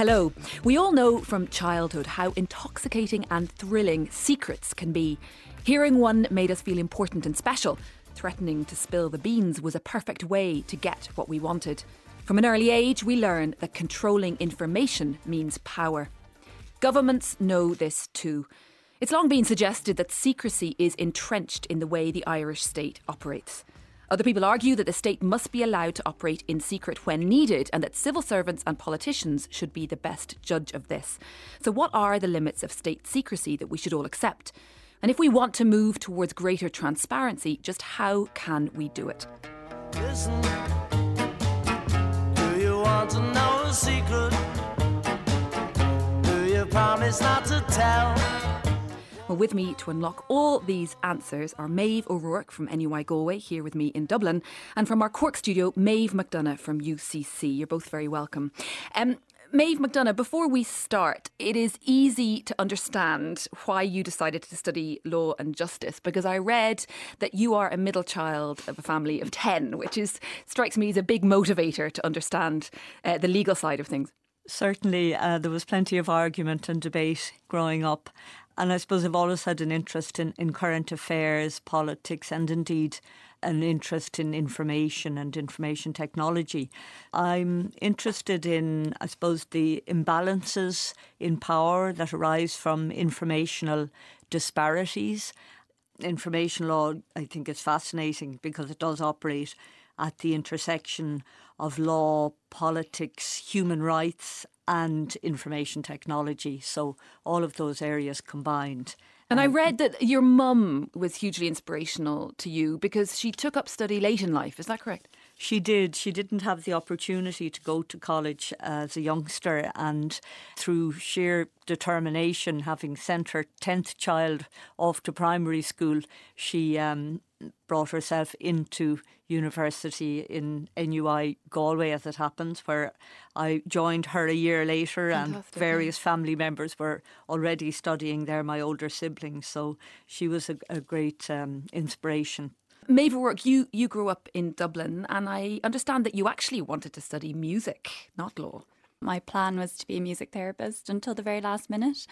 Hello. We all know from childhood how intoxicating and thrilling secrets can be. Hearing one made us feel important and special. Threatening to spill the beans was a perfect way to get what we wanted. From an early age, we learn that controlling information means power. Governments know this too. It's long been suggested that secrecy is entrenched in the way the Irish state operates. Other people argue that the state must be allowed to operate in secret when needed and that civil servants and politicians should be the best judge of this. So, what are the limits of state secrecy that we should all accept? And if we want to move towards greater transparency, just how can we do it? Listen, do Well, with me to unlock all these answers are Maeve O'Rourke from NUI Galway, here with me in Dublin, and from our Cork studio, Maeve McDonagh from UCC. You're both very welcome. Um, Maeve McDonagh, before we start, it is easy to understand why you decided to study law and justice because I read that you are a middle child of a family of 10, which is strikes me as a big motivator to understand uh, the legal side of things. Certainly, uh, there was plenty of argument and debate growing up. And I suppose I've always had an interest in, in current affairs, politics, and indeed an interest in information and information technology. I'm interested in, I suppose, the imbalances in power that arise from informational disparities. Information law, I think, is fascinating because it does operate at the intersection of law, politics, human rights, and information technology. So all of those areas combined. And I um, read that your mum was hugely inspirational to you because she took up study late in life. Is that correct? She did. She didn't have the opportunity to go to college as a youngster, and through sheer determination, having sent her 10th child off to primary school, she um, brought herself into university in NUI Galway, as it happens, where I joined her a year later, Fantastic, and various family members were already studying there, my older siblings. So she was a, a great um, inspiration. Maeve O'Rourke, you, you grew up in Dublin, and I understand that you actually wanted to study music, not law. My plan was to be a music therapist until the very last minute.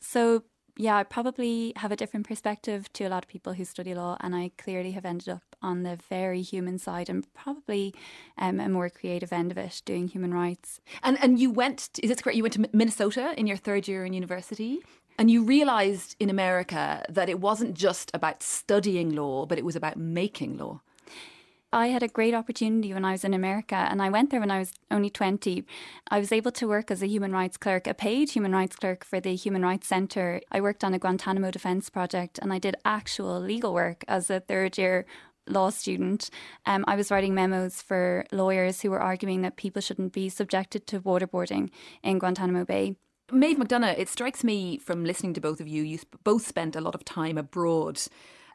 So yeah, I probably have a different perspective to a lot of people who study law, and I clearly have ended up on the very human side and probably um, a more creative end of it, doing human rights. And and you went, is it correct? You went to Minnesota in your third year in university. And you realised in America that it wasn't just about studying law, but it was about making law. I had a great opportunity when I was in America, and I went there when I was only 20. I was able to work as a human rights clerk, a paid human rights clerk for the Human Rights Centre. I worked on a Guantanamo defence project, and I did actual legal work as a third year law student. Um, I was writing memos for lawyers who were arguing that people shouldn't be subjected to waterboarding in Guantanamo Bay. Maeve McDonagh, it strikes me from listening to both of you, you both spent a lot of time abroad.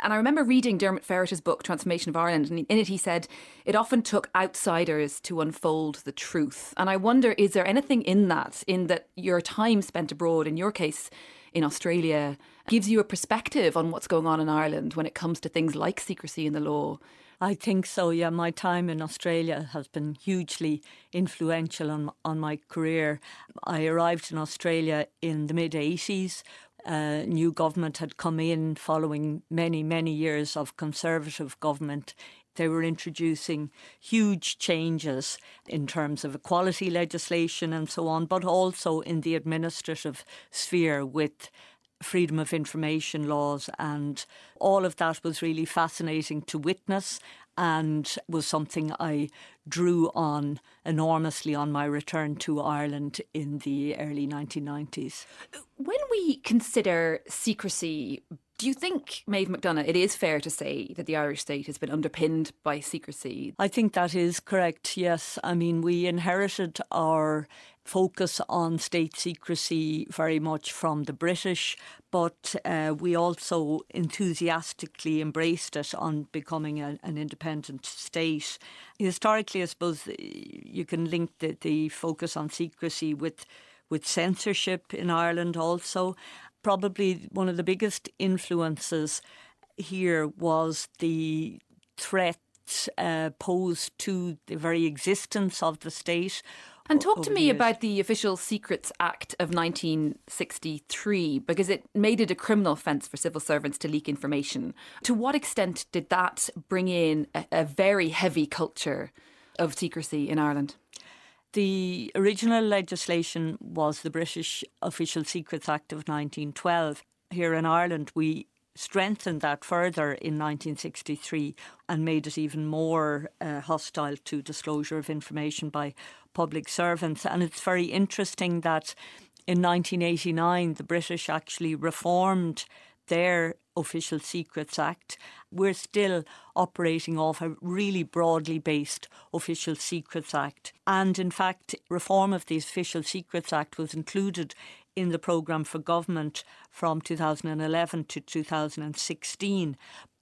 And I remember reading Diarmaid Ferriter's book, Transformation of Ireland, and in it he said it often took outsiders to unfold the truth. And I wonder, is there anything in that, in that your time spent abroad, in your case in Australia, gives you a perspective on what's going on in Ireland when it comes to things like secrecy in the law? I think so. Yeah, my time in Australia has been hugely influential on on my career. I arrived in Australia in the mid '80s a new government had come in following many, many years of Conservative government. They were introducing huge changes in terms of equality legislation and so on, but also in the administrative sphere with freedom of information laws, and all of that was really fascinating to witness and was something I drew on enormously on my return to Ireland in the early 1990s. When we consider secrecy, do you think, Maeve McDonagh, it is fair to say that the Irish state has been underpinned by secrecy? I think that is correct, yes. I mean, we inherited our focus on state secrecy very much from the British, but uh, we also enthusiastically embraced it on becoming a, an independent state. Historically, I suppose you can link the, the focus on secrecy with with censorship in Ireland also. Probably one of the biggest influences here was the threat uh, posed to the very existence of the state And talk to me about the Official Secrets Act of 1963 because it made it a criminal offence for civil servants to leak information. To what extent did that bring in a, a very heavy culture of secrecy in Ireland? The original legislation was the British Official Secrets Act of 1912. Here in Ireland, we strengthened that further in 1963 and made it even more uh, hostile to disclosure of information by public servants. And it's very interesting that in 1989 the British actually reformed their Official Secrets Act. We're still operating off a really broadly based Official Secrets Act. And in fact, reform of the Official Secrets Act was included in the programme for government from 2011 to 2016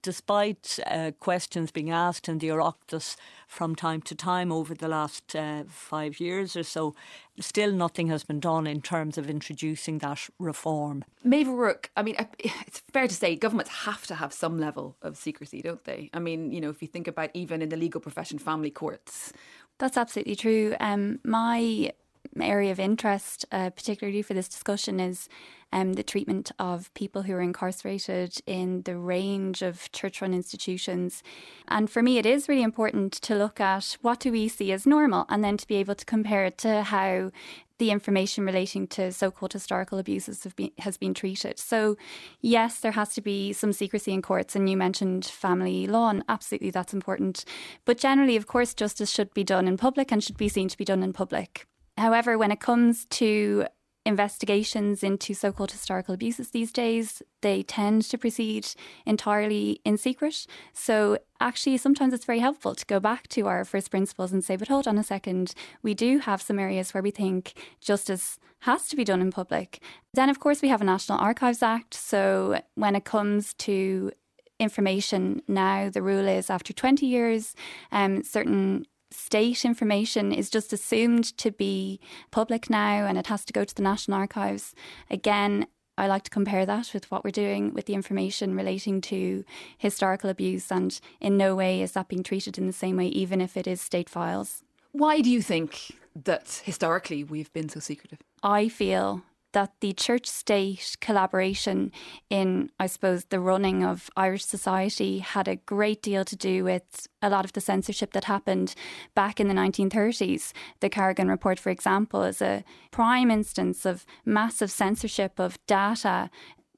despite uh, questions being asked in the Oireachtas from time to time over the last uh, five years or so, still nothing has been done in terms of introducing that reform. Maeve O'Rourke, I mean, it's fair to say governments have to have some level of secrecy, don't they? I mean, you know, if you think about even in the legal profession, family courts. That's absolutely true. Um, my area of interest, uh, particularly for this discussion, is um, the treatment of people who are incarcerated in the range of church run institutions. And for me, it is really important to look at what do we see as normal and then to be able to compare it to how the information relating to so-called historical abuses been, has been treated. So, yes, there has to be some secrecy in courts, and you mentioned family law, and absolutely that's important. But generally, of course, justice should be done in public and should be seen to be done in public. However, when it comes to investigations into so called historical abuses these days, they tend to proceed entirely in secret. So, actually, sometimes it's very helpful to go back to our first principles and say, but hold on a second, we do have some areas where we think justice has to be done in public. Then, of course, we have a National Archives Act. So, when it comes to information now, the rule is after 20 years, um, certain state information is just assumed to be public now and it has to go to the National Archives. Again, I like to compare that with what we're doing with the information relating to historical abuse, and in no way is that being treated in the same way, even if it is state files. Why do you think that historically we've been so secretive? I feel that the church state collaboration in, I suppose, the running of Irish society had a great deal to do with a lot of the censorship that happened back in the 1930s. The Carrigan Report, for example, is a prime instance of massive censorship of data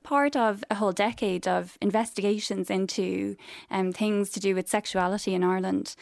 part of a whole decade of investigations into um, things to do with sexuality in Ireland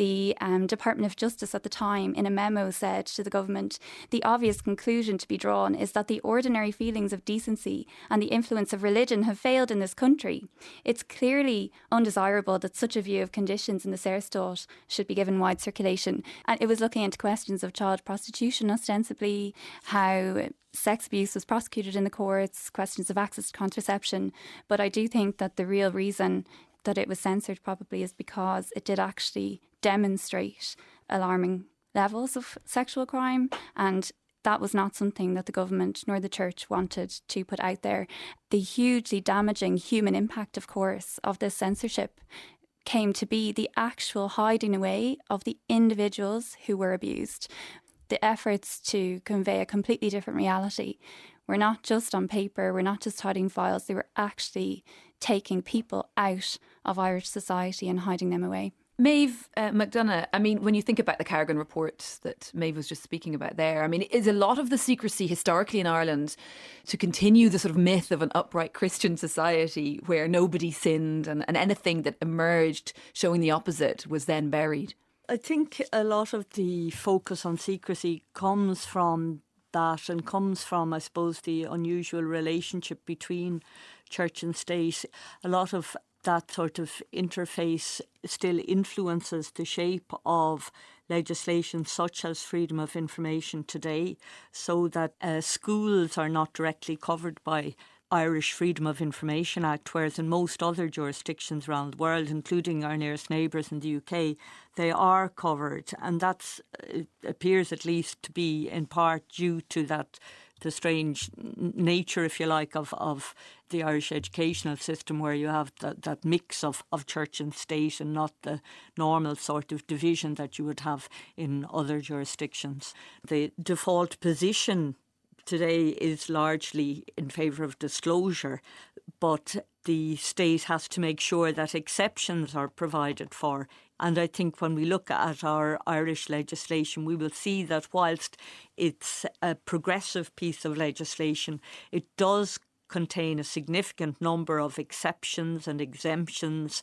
the um, Department of Justice at the time, in a memo, said to the government the obvious conclusion to be drawn is that the ordinary feelings of decency and the influence of religion have failed in this country. It's clearly undesirable that such a view of conditions in the Saorstát should be given wide circulation. And it was looking into questions of child prostitution, ostensibly, how sex abuse was prosecuted in the courts, questions of access to contraception. But I do think that the real reason that it was censored probably is because it did actually demonstrate alarming levels of sexual crime and that was not something that the government nor the church wanted to put out there. The hugely damaging human impact, of course, of this censorship came to be the actual hiding away of the individuals who were abused. The efforts to convey a completely different reality were not just on paper, we're not just hiding files, they were actually taking people out of Irish society and hiding them away. Maeve uh, McDonagh, I mean, when you think about the Carrigan report that Maeve was just speaking about there, I mean, is a lot of the secrecy historically in Ireland to continue the sort of myth of an upright Christian society where nobody sinned and, and anything that emerged showing the opposite was then buried? I think a lot of the focus on secrecy comes from that and comes from, I suppose, the unusual relationship between church and state. A lot of that sort of interface still influences the shape of legislation such as freedom of information today, so that uh, schools are not directly covered by Irish Freedom of Information Act, whereas in most other jurisdictions around the world, including our nearest neighbours in the UK, they are covered, and that uh, appears at least to be in part due to that the strange nature, if you like, of, of the Irish educational system, where you have that, that mix of, of church and state and not the normal sort of division that you would have in other jurisdictions. The default position today is largely in favour of disclosure, but the state has to make sure that exceptions are provided for. And I think when we look at our Irish legislation, we will see that whilst it's a progressive piece of legislation, it does contain a significant number of exceptions and exemptions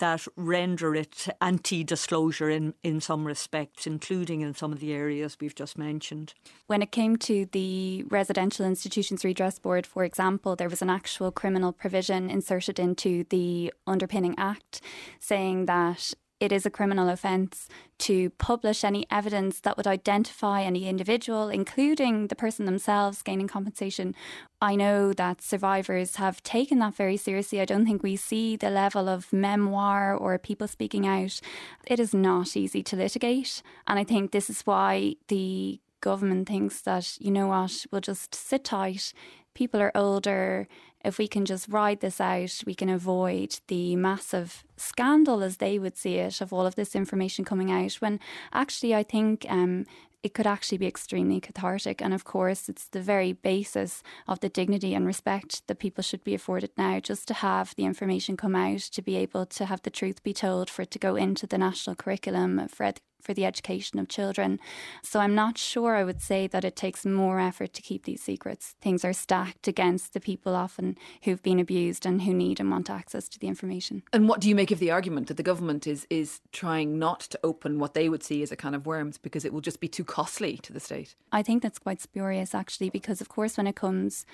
that render it anti disclosure in, in some respects, including in some of the areas we've just mentioned. When it came to the Residential Institutions Redress Board, for example, there was an actual criminal provision inserted into the Underpinning Act saying that it is a criminal offence to publish any evidence that would identify any individual, including the person themselves gaining compensation. I know that survivors have taken that very seriously. I don't think we see the level of memoir or people speaking out. It is not easy to litigate. And I think this is why the government thinks that, you know what, we'll just sit tight. People are older if we can just ride this out, we can avoid the massive scandal, as they would see it, of all of this information coming out. When actually, I think um, it could actually be extremely cathartic. And of course, it's the very basis of the dignity and respect that people should be afforded now, just to have the information come out, to be able to have the truth be told, for it to go into the national curriculum, for for the education of children. So I'm not sure I would say that it takes more effort to keep these secrets. Things are stacked against the people often who've been abused and who need and want access to the information. And what do you make of the argument that the government is is trying not to open what they would see as a kind of worms because it will just be too costly to the state? I think that's quite spurious actually because of course when it comes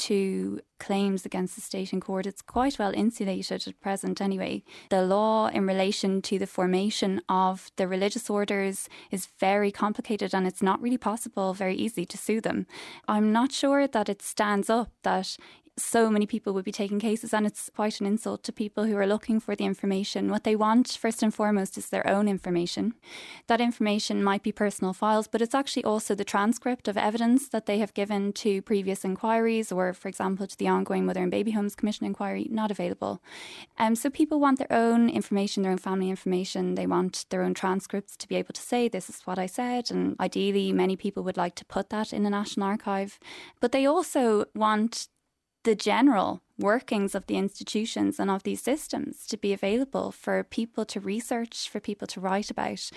to claims against the state in court. It's quite well insulated at present, anyway. The law in relation to the formation of the religious orders is very complicated and it's not really possible very easily to sue them. I'm not sure that it stands up that so many people would be taking cases, and it's quite an insult to people who are looking for the information. What they want, first and foremost, is their own information. That information might be personal files, but it's actually also the transcript of evidence that they have given to previous inquiries, or, for example, to the ongoing Mother and Baby Homes Commission inquiry, not available. Um, so people want their own information, their own family information. They want their own transcripts to be able to say, this is what I said. And ideally, many people would like to put that in the National Archive. But they also want the general workings of the institutions and of these systems to be available for people to research, for people to write about.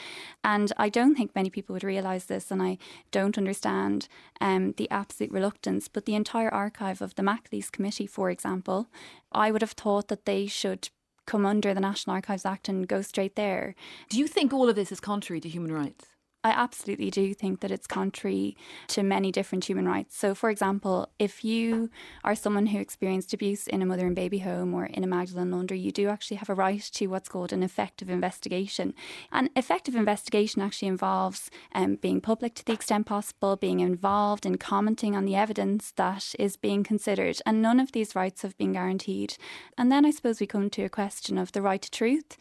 And I don't think many people would realise this, and I don't understand um, the absolute reluctance. But the entire archive of the McAleese Committee, for example, I would have thought that they should come under the National Archives Act and go straight there. Do you think all of this is contrary to human rights? I absolutely do think that it's contrary to many different human rights. So, for example, if you are someone who experienced abuse in a mother and baby home or in a Magdalen laundry, you do actually have a right to what's called an effective investigation. And effective investigation actually involves um, being public to the extent possible, being involved in commenting on the evidence that is being considered. And none of these rights have been guaranteed. And then I suppose we come to a question of the right to truth.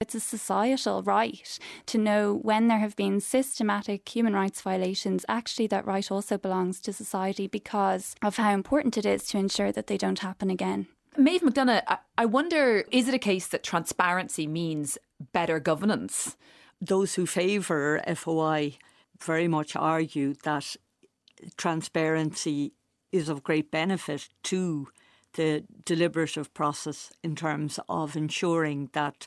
It's a societal right to know when there have been systematic human rights violations. Actually, that right also belongs to society because of how important it is to ensure that they don't happen again. Maeve McDonagh, I wonder is it a case that transparency means better governance? Those who favour FOI very much argue that transparency is of great benefit to the deliberative process in terms of ensuring that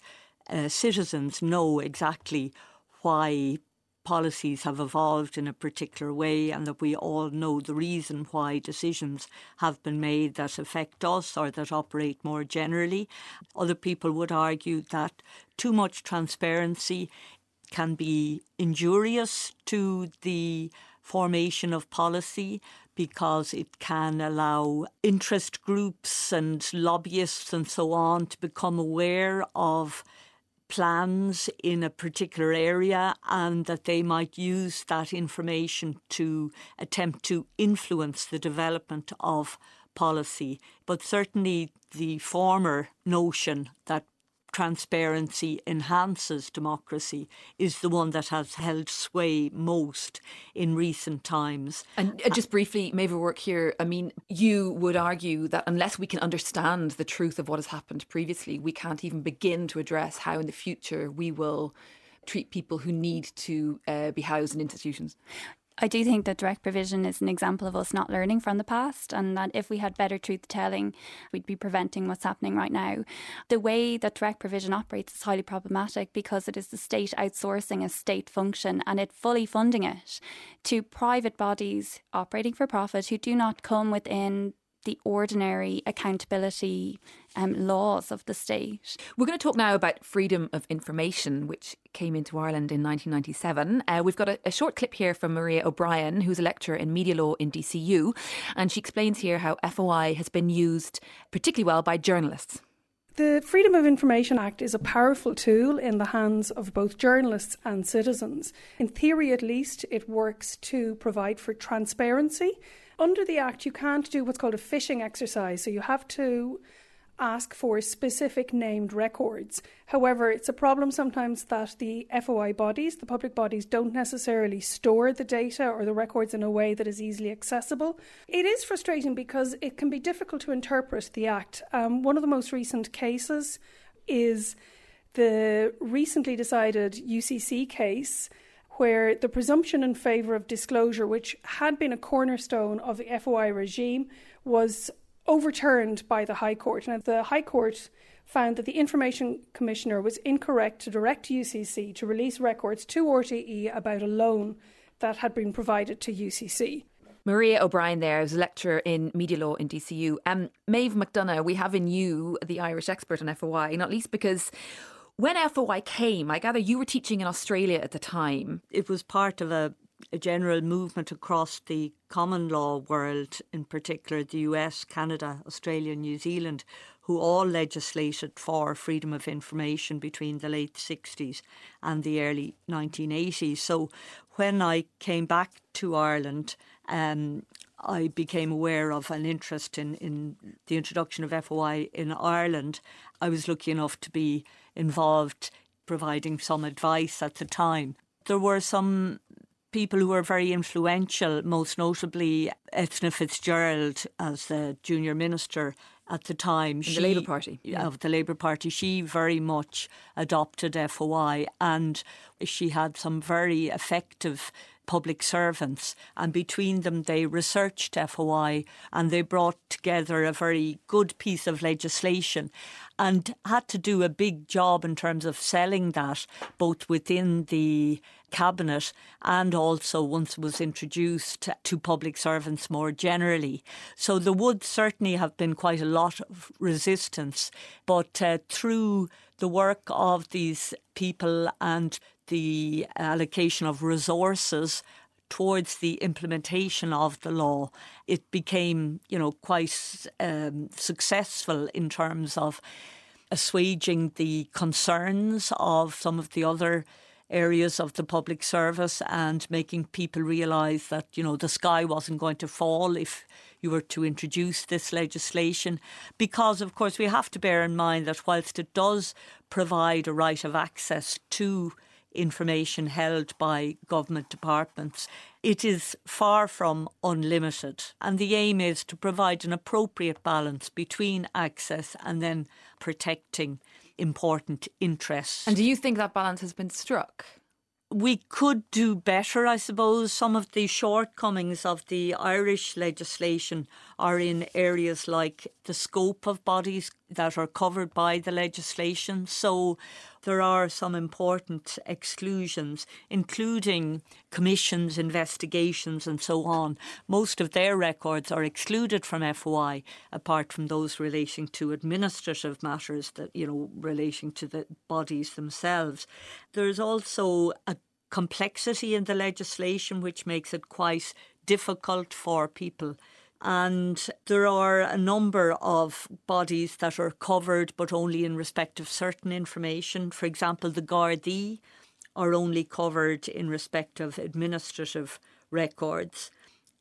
uh, citizens know exactly why policies have evolved in a particular way and that we all know the reason why decisions have been made that affect us or that operate more generally. Other people would argue that too much transparency can be injurious to the formation of policy because it can allow interest groups and lobbyists and so on to become aware of plans in a particular area and that they might use that information to attempt to influence the development of policy. But certainly the former notion that transparency enhances democracy is the one that has held sway most in recent times. And uh, just briefly, Maeve O'Rourke here, I mean, you would argue that unless we can understand the truth of what has happened previously, we can't even begin to address how in the future we will treat people who need to uh, be housed in institutions. I do think that direct provision is an example of us not learning from the past, and that if we had better truth telling, we'd be preventing what's happening right now. The way that direct provision operates is highly problematic because it is the state outsourcing a state function and it fully funding it to private bodies operating for profit who do not come within the ordinary accountability um, laws of the state. We're going to talk now about freedom of information, which came into Ireland in 1997. Uh, we've got a, a, short clip here from Maria O'Brien, who's a lecturer in media law in DCU, and she explains here how FOI has been used particularly well by journalists. The Freedom of Information Act is a powerful tool in the hands of both journalists and citizens. In theory, at least, it works to provide for transparency under the Act, you can't do what's called a fishing exercise. So you have to ask for specific named records. However, it's a problem sometimes that the FOI bodies, the public bodies, don't necessarily store the data or the records in a way that is easily accessible. It is frustrating because it can be difficult to interpret the Act. Um, one of the most recent cases is the recently decided UCC case where the presumption in favour of disclosure, which had been a cornerstone of the FOI regime, was overturned by the High Court. And the High Court found that the Information Commissioner was incorrect to direct UCC to release records to RTE about a loan that had been provided to UCC. Maria O'Brien there is a lecturer in media law in DCU. Um, Maeve McDonagh, we have in you the Irish expert on FOI, not least because when FOI came, I gather you were teaching in Australia at the time. It was part of a, a general movement across the common law world, in particular the US, Canada, Australia, New Zealand, who all legislated for freedom of information between the late 60s and the early 1980s. So when I came back to Ireland, um, I became aware of an interest in, in the introduction of FOI in Ireland. I was lucky enough to be involved providing some advice at the time. There were some people who were very influential, most notably Eithne Fitzgerald as the junior minister at the time. She, the Labour Party. Of the Labour Party. She very much adopted FOI and she had some very effective public servants, and between them they researched FOI and they brought together a very good piece of legislation and had to do a big job in terms of selling that both within the cabinet and also once it was introduced to public servants more generally. So there would certainly have been quite a lot of resistance, but uh, through the work of these people and the allocation of resources towards the implementation of the law, it became, you know, quite um, successful in terms of assuaging the concerns of some of the other areas of the public service and making people realise that, you know, the sky wasn't going to fall if you were to introduce this legislation. Because, of course, we have to bear in mind that whilst it does provide a right of access to information held by government departments. It is far from unlimited, and the aim is to provide an appropriate balance between access and then protecting important interests. And do you think that balance has been struck? we could do better, I suppose. Some of the shortcomings of the Irish legislation are in areas like the scope of bodies that are covered by the legislation. So there are some important exclusions, including commissions, investigations, and so on. Most of their records are excluded from FOI, apart from those relating to administrative matters that, you know, relating to the bodies themselves. There's also a complexity in the legislation which makes it quite difficult for people and there are a number of bodies that are covered but only in respect of certain information. For example, the Gardaí are only covered in respect of administrative records.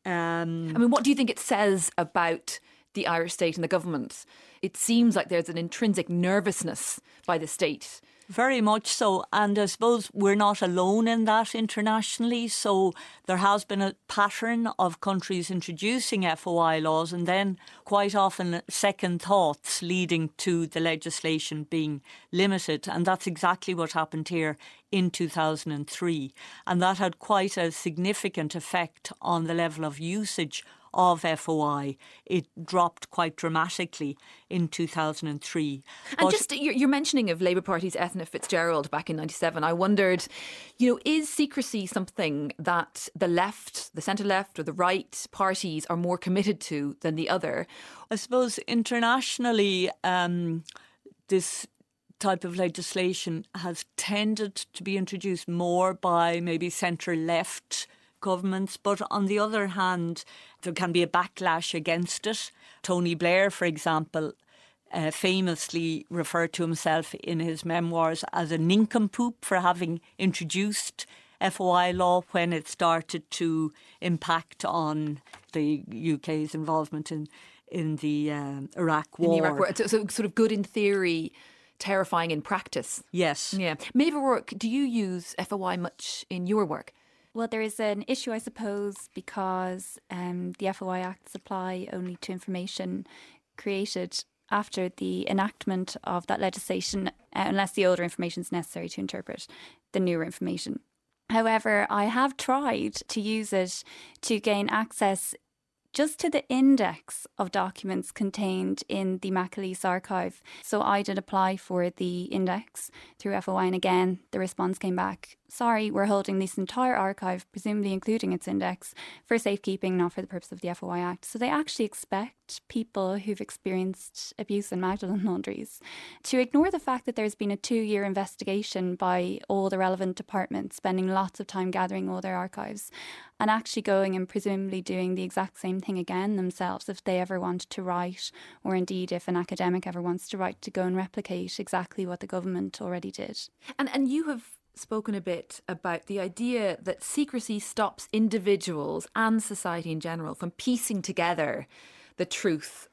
Um, I mean, what do you think it says about the Irish state and the government. It seems like there's an intrinsic nervousness by the state very much so. And I suppose we're not alone in that internationally. So there has been a pattern of countries introducing FOI laws and then quite often second thoughts leading to the legislation being limited. And that's exactly what happened here in 2003. And that had quite a significant effect on the level of usage of FOI. It dropped quite dramatically in 2003. And but just you're mentioning of Labour Party's Eithne Fitzgerald back in 97. I wondered, you know, is secrecy something that the left, the centre left, or the right parties are more committed to than the other? I suppose internationally, um, this type of legislation has tended to be introduced more by maybe centre left governments. But on the other hand, there can be a backlash against it. Tony Blair, for example, uh, famously referred to himself in his memoirs as a nincompoop for having introduced FOI law when it started to impact on the UK's involvement in in the um, Iraq war. In the Iraq war. So, so, sort of good in theory, terrifying in practice. Yes. Yeah. Maeve O'Rourke, do you use FOI much in your work? Well, there is an issue, I suppose, because um, the FOI Acts apply only to information created after the enactment of that legislation, uh, unless the older information is necessary to interpret the newer information. However, I have tried to use it to gain access just to the index of documents contained in the McAleese archive. So I did apply for the index through FOI, and again, the response came back sorry, we're holding this entire archive, presumably including its index, for safekeeping, not for the purpose of the FOI Act. So they actually expect people who've experienced abuse in Magdalen laundries to ignore the fact that there's been a two year investigation by all the relevant departments, spending lots of time gathering all their archives, and actually going and presumably doing the exact same thing again themselves if they ever want to write, or indeed if an academic ever wants to write, to go and replicate exactly what the government already did. And, and you have spoken a bit about the idea that secrecy stops individuals and society in general from piecing together the truth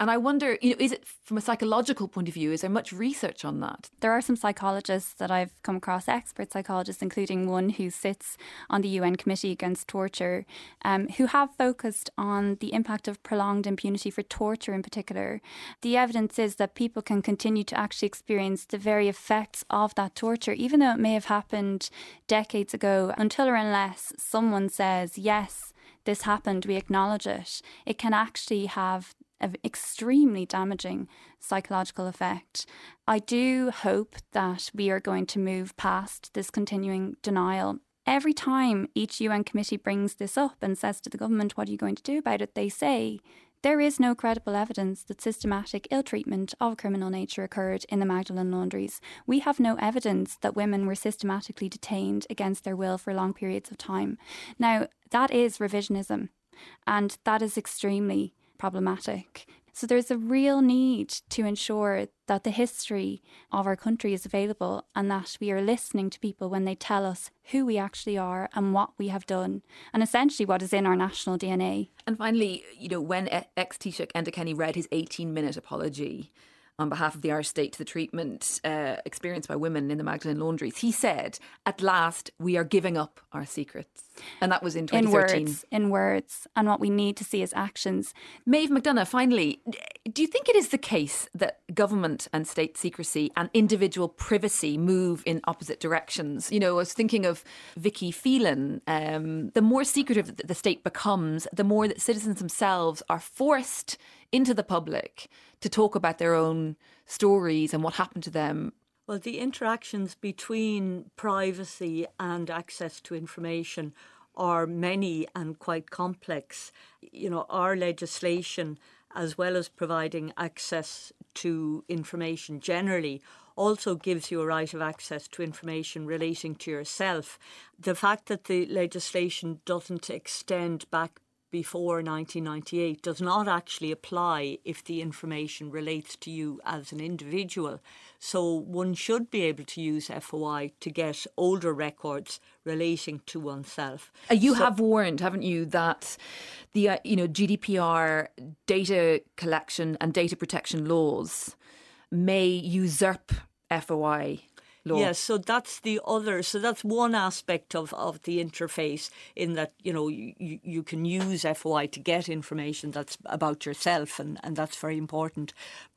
and I wonder, you know, is it from a psychological point of view, is there much research on that? There are some psychologists that I've come across, expert psychologists, including one who sits on the UN Committee Against Torture, um, who have focused on the impact of prolonged impunity for torture in particular. The evidence is that people can continue to actually experience the very effects of that torture, even though it may have happened decades ago, until or unless someone says, yes, this happened, we acknowledge it, it can actually have an extremely damaging psychological effect. I do hope that we are going to move past this continuing denial. Every time each UN committee brings this up and says to the government, What are you going to do about it? they say, there is no credible evidence that systematic ill treatment of a criminal nature occurred in the Magdalen laundries. We have no evidence that women were systematically detained against their will for long periods of time. Now, that is revisionism, and that is extremely problematic. So there's a real need to ensure that the history of our country is available and that we are listening to people when they tell us who we actually are and what we have done and essentially what is in our national DNA. And finally, you know, when ex Taoiseach Enda Kenny read his 18 minute apology on behalf of the Irish state to the treatment uh, experienced by women in the Magdalen laundries. He said, At last, we are giving up our secrets. And that was in 2013. In words, in words. And what we need to see is actions. Maeve McDonagh, finally, do you think it is the case that government and state secrecy and individual privacy move in opposite directions? You know, I was thinking of Vicky Phelan. Um, the more secretive the state becomes, the more that citizens themselves are forced into the public to talk about their own stories and what happened to them. Well, the interactions between privacy and access to information are many and quite complex. You know, our legislation, as well as providing access to information generally, also gives you a right of access to information relating to yourself. The fact that the legislation doesn't extend back before 1998 does not actually apply if the information relates to you as an individual. So one should be able to use FOI to get older records relating to oneself. Uh, you so, have warned, haven't you, that the uh, you know GDPR data collection and data protection laws may usurp FOI law. Yes, so that's the other. So that's one aspect of, of the interface in that you know you, you can use FOI to get information that's about yourself, and, and that's very important.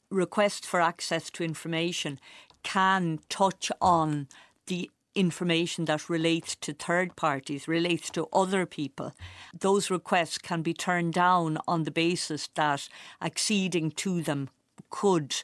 Requests for access to information can touch on the information that relates to third parties, relates to other people, those requests can be turned down on the basis that acceding to them could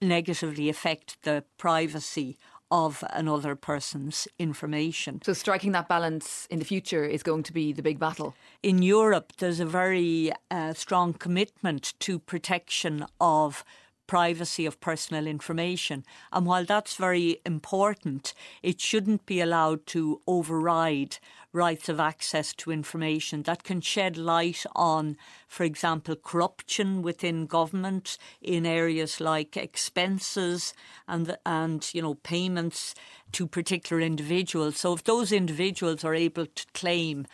negatively affect the privacy of another person's information. So, striking that balance in the future is going to be the big battle. In Europe, there's a very uh, strong commitment to protection of privacy of personal information. And while that's very important, it shouldn't be allowed to override rights of access to information that can shed light on, for example, corruption within government in areas like expenses and and you know payments to particular individuals. So if those individuals are able to claim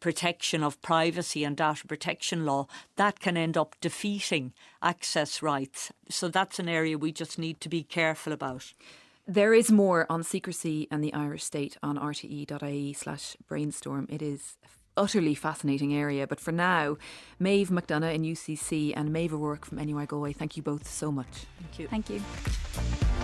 protection of privacy and data protection law, that can end up defeating access rights. So that's an area we just need to be careful about. There is more on secrecy and the Irish state on rte.ie slash brainstorm. It is utterly fascinating area. But for now, Maeve McDonagh in UCC and Maeve O'Rourke from NUI Galway, thank you both so much. Thank you. Thank you.